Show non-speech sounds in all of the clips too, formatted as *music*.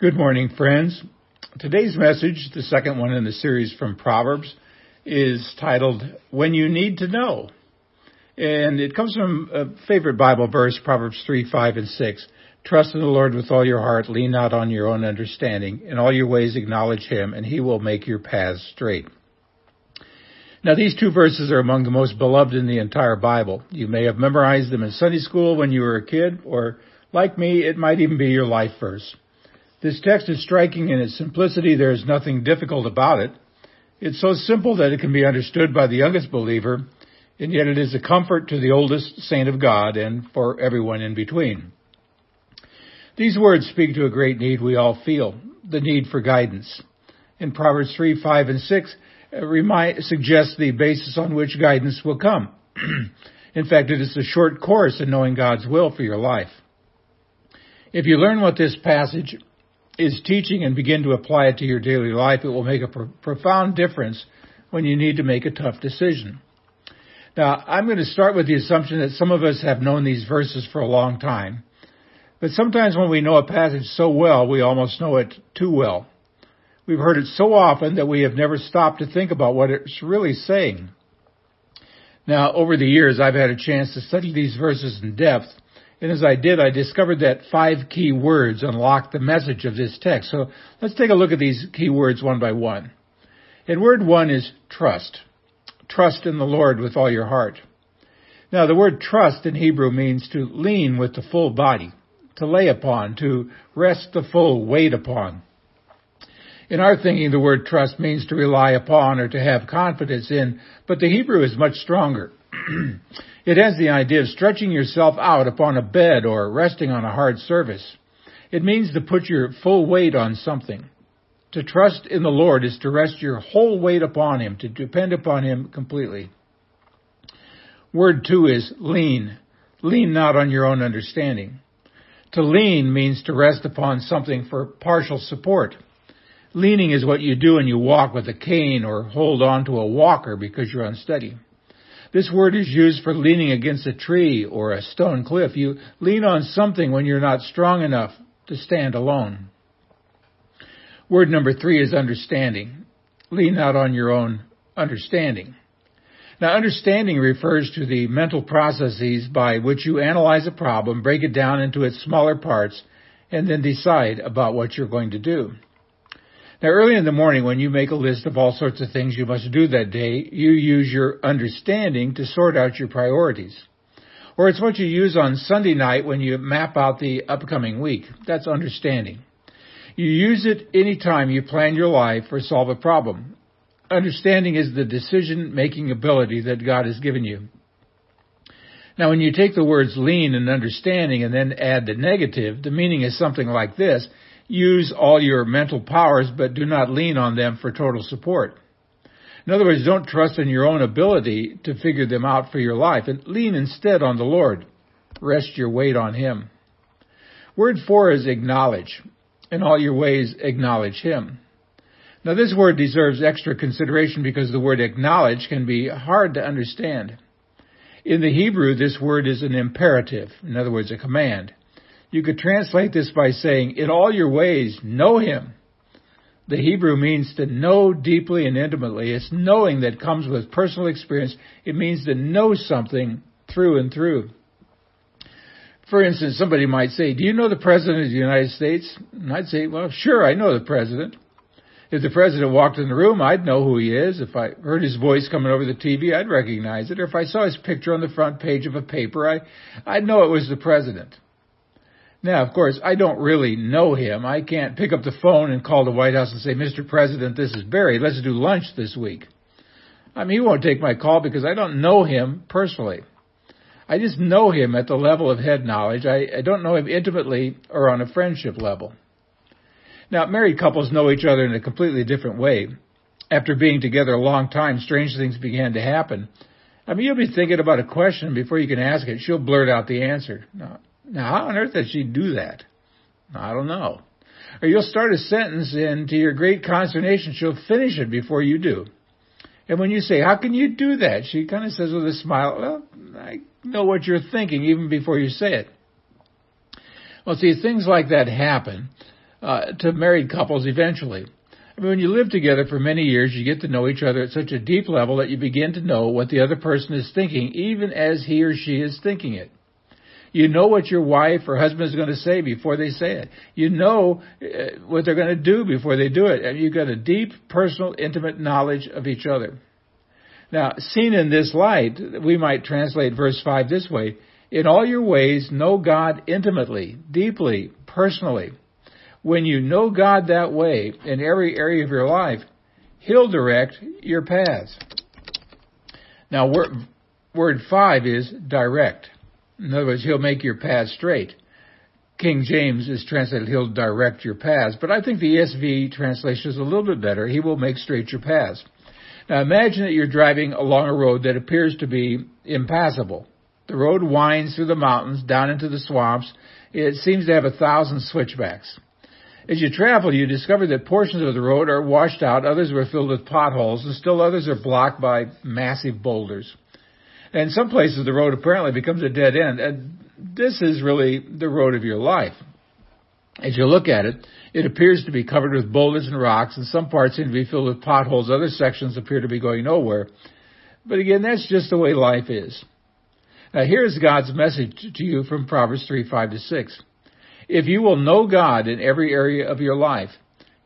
Good morning, friends. Today's message, the second one in the series from Proverbs, is titled When You Need to Know. And it comes from a favorite Bible verse, Proverbs 3, 5, and 6. Trust in the Lord with all your heart, lean not on your own understanding. In all your ways acknowledge him, and he will make your paths straight. Now these two verses are among the most beloved in the entire Bible. You may have memorized them in Sunday school when you were a kid, or like me, it might even be your life verse. This text is striking in its simplicity. There is nothing difficult about it. It's so simple that it can be understood by the youngest believer, and yet it is a comfort to the oldest saint of God and for everyone in between. These words speak to a great need we all feel, the need for guidance. In Proverbs 3, 5, and 6, uh, remind, suggest the basis on which guidance will come. *clears throat* in fact, it is a short course in knowing God's will for your life. If you learn what this passage is teaching and begin to apply it to your daily life, it will make a pro- profound difference when you need to make a tough decision. Now, I'm going to start with the assumption that some of us have known these verses for a long time, but sometimes when we know a passage so well, we almost know it too well. We've heard it so often that we have never stopped to think about what it's really saying. Now, over the years, I've had a chance to study these verses in depth, and as I did, I discovered that five key words unlock the message of this text. So let's take a look at these key words one by one. And word one is trust. Trust in the Lord with all your heart. Now the word trust in Hebrew means to lean with the full body, to lay upon, to rest the full weight upon. In our thinking, the word trust means to rely upon or to have confidence in, but the Hebrew is much stronger. *clears throat* It has the idea of stretching yourself out upon a bed or resting on a hard surface. It means to put your full weight on something. To trust in the Lord is to rest your whole weight upon Him, to depend upon Him completely. Word two is lean. Lean not on your own understanding. To lean means to rest upon something for partial support. Leaning is what you do when you walk with a cane or hold on to a walker because you're unsteady. This word is used for leaning against a tree or a stone cliff. You lean on something when you're not strong enough to stand alone. Word number three is understanding. Lean not on your own understanding. Now, understanding refers to the mental processes by which you analyze a problem, break it down into its smaller parts, and then decide about what you're going to do. Now, early in the morning, when you make a list of all sorts of things you must do that day, you use your understanding to sort out your priorities. Or it's what you use on Sunday night when you map out the upcoming week. That's understanding. You use it anytime you plan your life or solve a problem. Understanding is the decision making ability that God has given you. Now, when you take the words lean and understanding and then add the negative, the meaning is something like this use all your mental powers, but do not lean on them for total support. In other words, don't trust in your own ability to figure them out for your life and lean instead on the Lord. Rest your weight on Him. Word four is acknowledge. In all your ways, acknowledge Him. Now this word deserves extra consideration because the word acknowledge can be hard to understand. In the Hebrew, this word is an imperative. In other words, a command. You could translate this by saying, in all your ways, know him. The Hebrew means to know deeply and intimately. It's knowing that comes with personal experience. It means to know something through and through. For instance, somebody might say, do you know the President of the United States? And I'd say, well, sure, I know the President. If the President walked in the room, I'd know who he is. If I heard his voice coming over the TV, I'd recognize it. Or if I saw his picture on the front page of a paper, I, I'd know it was the President. Now, of course, I don't really know him. I can't pick up the phone and call the White House and say, Mr. President, this is Barry. Let's do lunch this week. I mean, he won't take my call because I don't know him personally. I just know him at the level of head knowledge. I, I don't know him intimately or on a friendship level. Now, married couples know each other in a completely different way. After being together a long time, strange things began to happen. I mean, you'll be thinking about a question before you can ask it. She'll blurt out the answer. Now, how on earth does she do that? I don't know. Or you'll start a sentence and to your great consternation, she'll finish it before you do. And when you say, how can you do that? She kind of says with a smile, well, I know what you're thinking even before you say it. Well, see, things like that happen uh, to married couples eventually. I mean, when you live together for many years, you get to know each other at such a deep level that you begin to know what the other person is thinking, even as he or she is thinking it. You know what your wife or husband is going to say before they say it. You know uh, what they're going to do before they do it. And you've got a deep, personal, intimate knowledge of each other. Now, seen in this light, we might translate verse 5 this way. In all your ways, know God intimately, deeply, personally. When you know God that way in every area of your life, He'll direct your paths. Now, word, word 5 is direct. In other words, He'll make your path straight. King James is translated, He'll direct your paths, but I think the ESV translation is a little bit better. He will make straight your paths. Now imagine that you're driving along a road that appears to be impassable. The road winds through the mountains, down into the swamps. It seems to have a thousand switchbacks. As you travel, you discover that portions of the road are washed out, others were filled with potholes, and still others are blocked by massive boulders. And some places, the road apparently becomes a dead end. And this is really the road of your life. As you look at it, it appears to be covered with boulders and rocks, and some parts seem to be filled with potholes. Other sections appear to be going nowhere. But again, that's just the way life is. Now here's God's message to you from Proverbs 3, 5 to 6. If you will know God in every area of your life,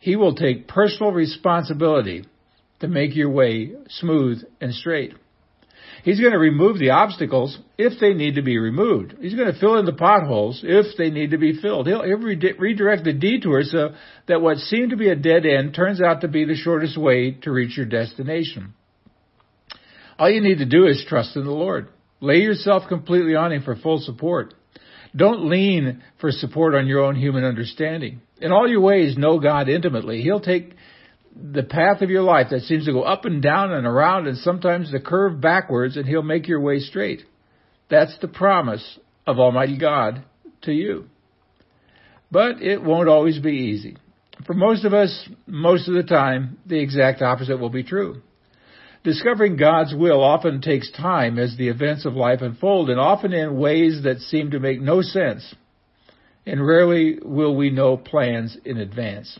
He will take personal responsibility to make your way smooth and straight. He's going to remove the obstacles if they need to be removed. He's going to fill in the potholes if they need to be filled. He'll, he'll redirect the detours so that what seemed to be a dead end turns out to be the shortest way to reach your destination. All you need to do is trust in the Lord. Lay yourself completely on Him for full support. Don't lean for support on your own human understanding. In all your ways, know God intimately. He'll take the path of your life that seems to go up and down and around and sometimes to curve backwards and he'll make your way straight. That's the promise of Almighty God to you. But it won't always be easy. For most of us, most of the time, the exact opposite will be true. Discovering God's will often takes time as the events of life unfold and often in ways that seem to make no sense. And rarely will we know plans in advance.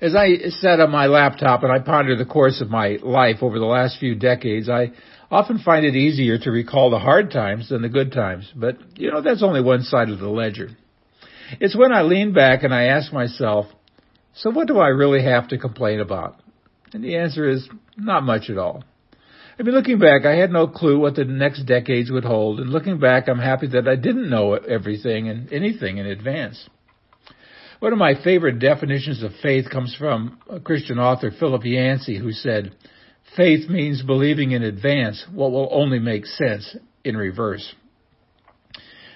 As I sat on my laptop and I ponder the course of my life over the last few decades, I often find it easier to recall the hard times than the good times. But, you know, that's only one side of the ledger. It's when I lean back and I ask myself, so what do I really have to complain about? And the answer is not much at all. I mean, looking back, I had no clue what the next decades would hold, and looking back, I'm happy that I didn't know everything and anything in advance. One of my favorite definitions of faith comes from a Christian author, Philip Yancey, who said, Faith means believing in advance what will only make sense in reverse.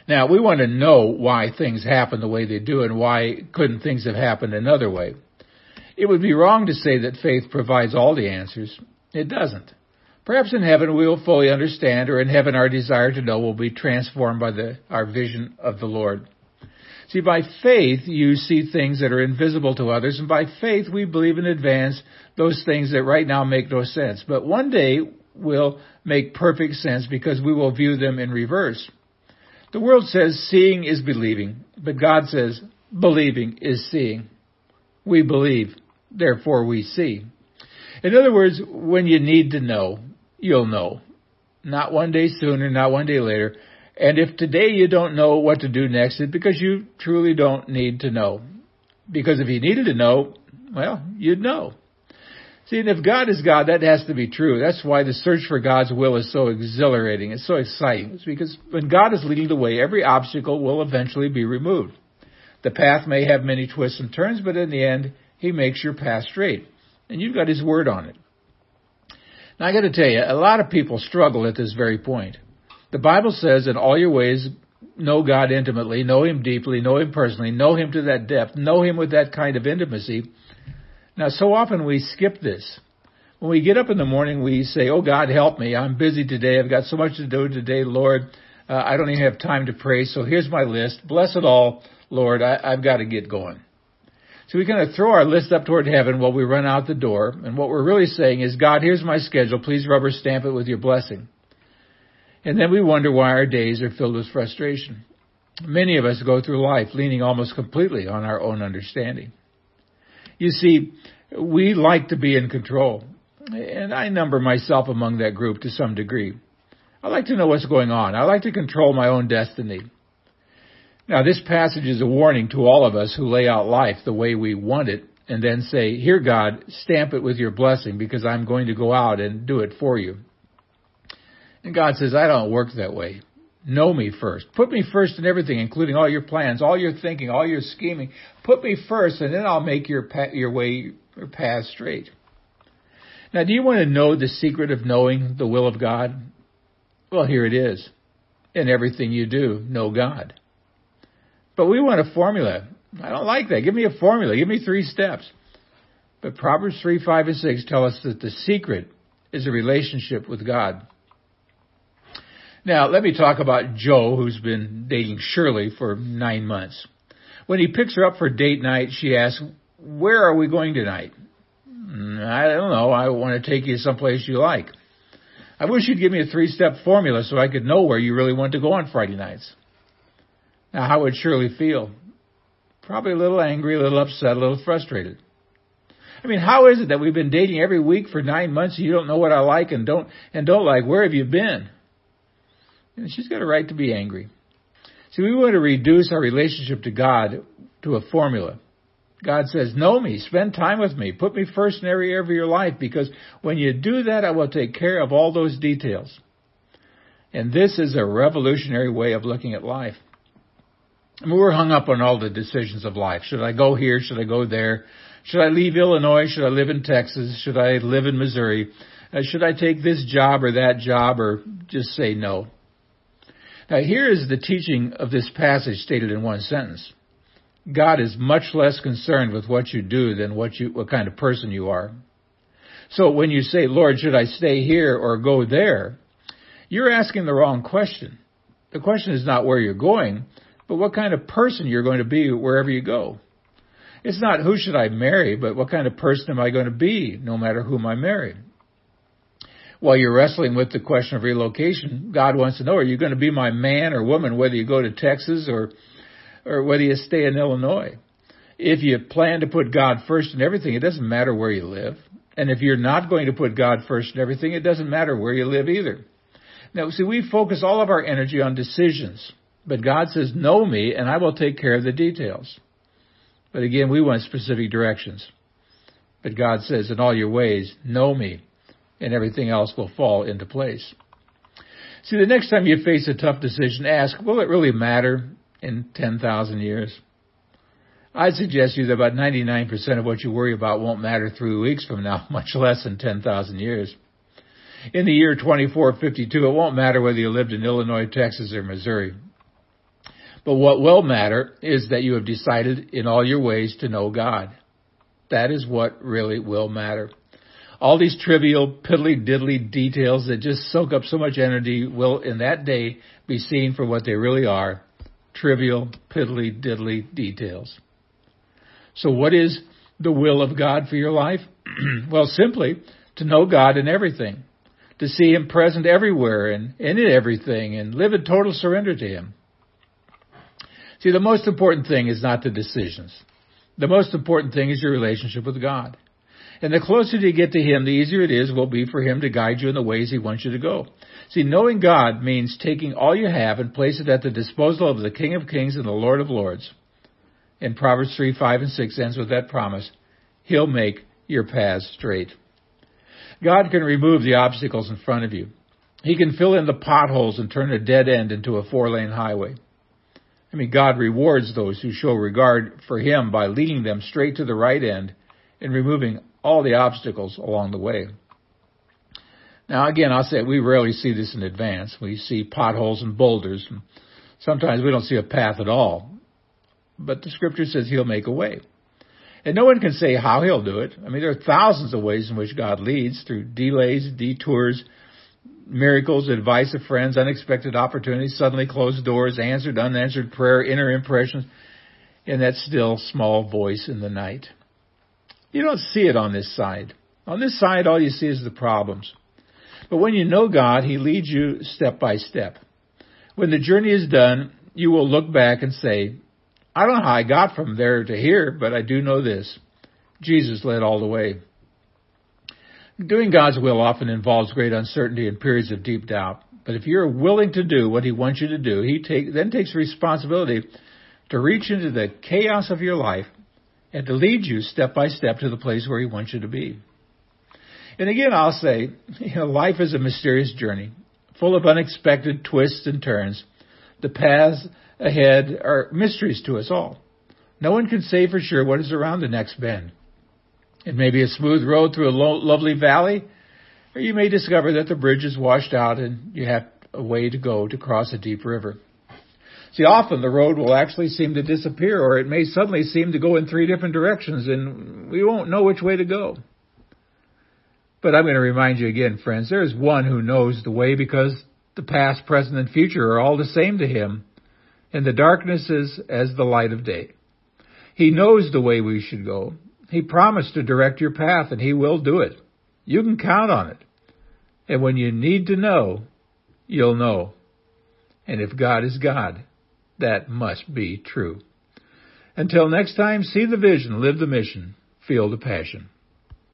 Now, we want to know why things happen the way they do and why couldn't things have happened another way. It would be wrong to say that faith provides all the answers. It doesn't. Perhaps in heaven we will fully understand, or in heaven our desire to know will be transformed by the, our vision of the Lord. See, by faith, you see things that are invisible to others, and by faith, we believe in advance those things that right now make no sense. But one day will make perfect sense because we will view them in reverse. The world says seeing is believing, but God says believing is seeing. We believe, therefore we see. In other words, when you need to know, you'll know. Not one day sooner, not one day later. And if today you don't know what to do next, it's because you truly don't need to know. Because if you needed to know, well, you'd know. See, and if God is God, that has to be true. That's why the search for God's will is so exhilarating. It's so exciting. It's because when God is leading the way, every obstacle will eventually be removed. The path may have many twists and turns, but in the end, He makes your path straight. And you've got His word on it. Now I gotta tell you, a lot of people struggle at this very point. The Bible says in all your ways, know God intimately, know Him deeply, know Him personally, know Him to that depth, know Him with that kind of intimacy. Now, so often we skip this. When we get up in the morning, we say, Oh God, help me. I'm busy today. I've got so much to do today, Lord. Uh, I don't even have time to pray. So here's my list. Bless it all, Lord. I, I've got to get going. So we kind of throw our list up toward heaven while we run out the door. And what we're really saying is, God, here's my schedule. Please rubber stamp it with your blessing. And then we wonder why our days are filled with frustration. Many of us go through life leaning almost completely on our own understanding. You see, we like to be in control, and I number myself among that group to some degree. I like to know what's going on. I like to control my own destiny. Now, this passage is a warning to all of us who lay out life the way we want it and then say, Here, God, stamp it with your blessing because I'm going to go out and do it for you. And God says, I don't work that way. Know me first. Put me first in everything, including all your plans, all your thinking, all your scheming. Put me first, and then I'll make your your way your path straight. Now, do you want to know the secret of knowing the will of God? Well, here it is. In everything you do, know God. But we want a formula. I don't like that. Give me a formula. Give me three steps. But Proverbs 3, 5, and 6 tell us that the secret is a relationship with God. Now, let me talk about Joe, who's been dating Shirley for nine months. When he picks her up for date night, she asks, Where are we going tonight? Mm, I don't know. I want to take you someplace you like. I wish you'd give me a three step formula so I could know where you really want to go on Friday nights. Now, how would Shirley feel? Probably a little angry, a little upset, a little frustrated. I mean, how is it that we've been dating every week for nine months and you don't know what I like and don't and don't like? Where have you been? And she's got a right to be angry. See, we want to reduce our relationship to God to a formula. God says, know me, spend time with me, put me first in every area of your life, because when you do that, I will take care of all those details. And this is a revolutionary way of looking at life. I mean, we're hung up on all the decisions of life. Should I go here? Should I go there? Should I leave Illinois? Should I live in Texas? Should I live in Missouri? Uh, should I take this job or that job or just say no? Now here is the teaching of this passage stated in one sentence. God is much less concerned with what you do than what you, what kind of person you are. So when you say, Lord, should I stay here or go there? You're asking the wrong question. The question is not where you're going, but what kind of person you're going to be wherever you go. It's not who should I marry, but what kind of person am I going to be no matter whom I marry. While you're wrestling with the question of relocation, God wants to know, are you going to be my man or woman whether you go to Texas or, or whether you stay in Illinois? If you plan to put God first in everything, it doesn't matter where you live. And if you're not going to put God first in everything, it doesn't matter where you live either. Now, see, we focus all of our energy on decisions. But God says, know me and I will take care of the details. But again, we want specific directions. But God says, in all your ways, know me and everything else will fall into place. See, the next time you face a tough decision, ask, will it really matter in 10,000 years? I'd suggest you that about 99% of what you worry about won't matter three weeks from now, *laughs* much less in 10,000 years. In the year 2452, it won't matter whether you lived in Illinois, Texas, or Missouri. But what will matter is that you have decided in all your ways to know God. That is what really will matter. All these trivial, piddly diddly details that just soak up so much energy will in that day be seen for what they really are. Trivial, piddly diddly details. So what is the will of God for your life? *clears throat* well, simply to know God in everything, to see Him present everywhere and in everything and live in total surrender to Him. See, the most important thing is not the decisions. The most important thing is your relationship with God. And the closer you get to Him, the easier it is will be for Him to guide you in the ways He wants you to go. See, knowing God means taking all you have and place it at the disposal of the King of Kings and the Lord of Lords. And Proverbs 3, 5, and 6 ends with that promise. He'll make your paths straight. God can remove the obstacles in front of you. He can fill in the potholes and turn a dead end into a four lane highway. I mean, God rewards those who show regard for Him by leading them straight to the right end and removing all the obstacles along the way. Now, again, I'll say we rarely see this in advance. We see potholes and boulders. And sometimes we don't see a path at all. But the scripture says He'll make a way. And no one can say how He'll do it. I mean, there are thousands of ways in which God leads through delays, detours, miracles, advice of friends, unexpected opportunities, suddenly closed doors, answered, unanswered prayer, inner impressions, and that still small voice in the night. You don't see it on this side. On this side, all you see is the problems. But when you know God, He leads you step by step. When the journey is done, you will look back and say, I don't know how I got from there to here, but I do know this. Jesus led all the way. Doing God's will often involves great uncertainty and periods of deep doubt. But if you're willing to do what He wants you to do, He take, then takes responsibility to reach into the chaos of your life and to lead you step by step to the place where He wants you to be. And again, I'll say, you know, life is a mysterious journey, full of unexpected twists and turns. The paths ahead are mysteries to us all. No one can say for sure what is around the next bend. It may be a smooth road through a lo- lovely valley, or you may discover that the bridge is washed out and you have a way to go to cross a deep river. See, often the road will actually seem to disappear, or it may suddenly seem to go in three different directions, and we won't know which way to go. But I'm going to remind you again, friends, there is one who knows the way because the past, present, and future are all the same to him, and the darkness is as the light of day. He knows the way we should go. He promised to direct your path, and He will do it. You can count on it. And when you need to know, you'll know. And if God is God, that must be true. Until next time, see the vision, live the mission, feel the passion.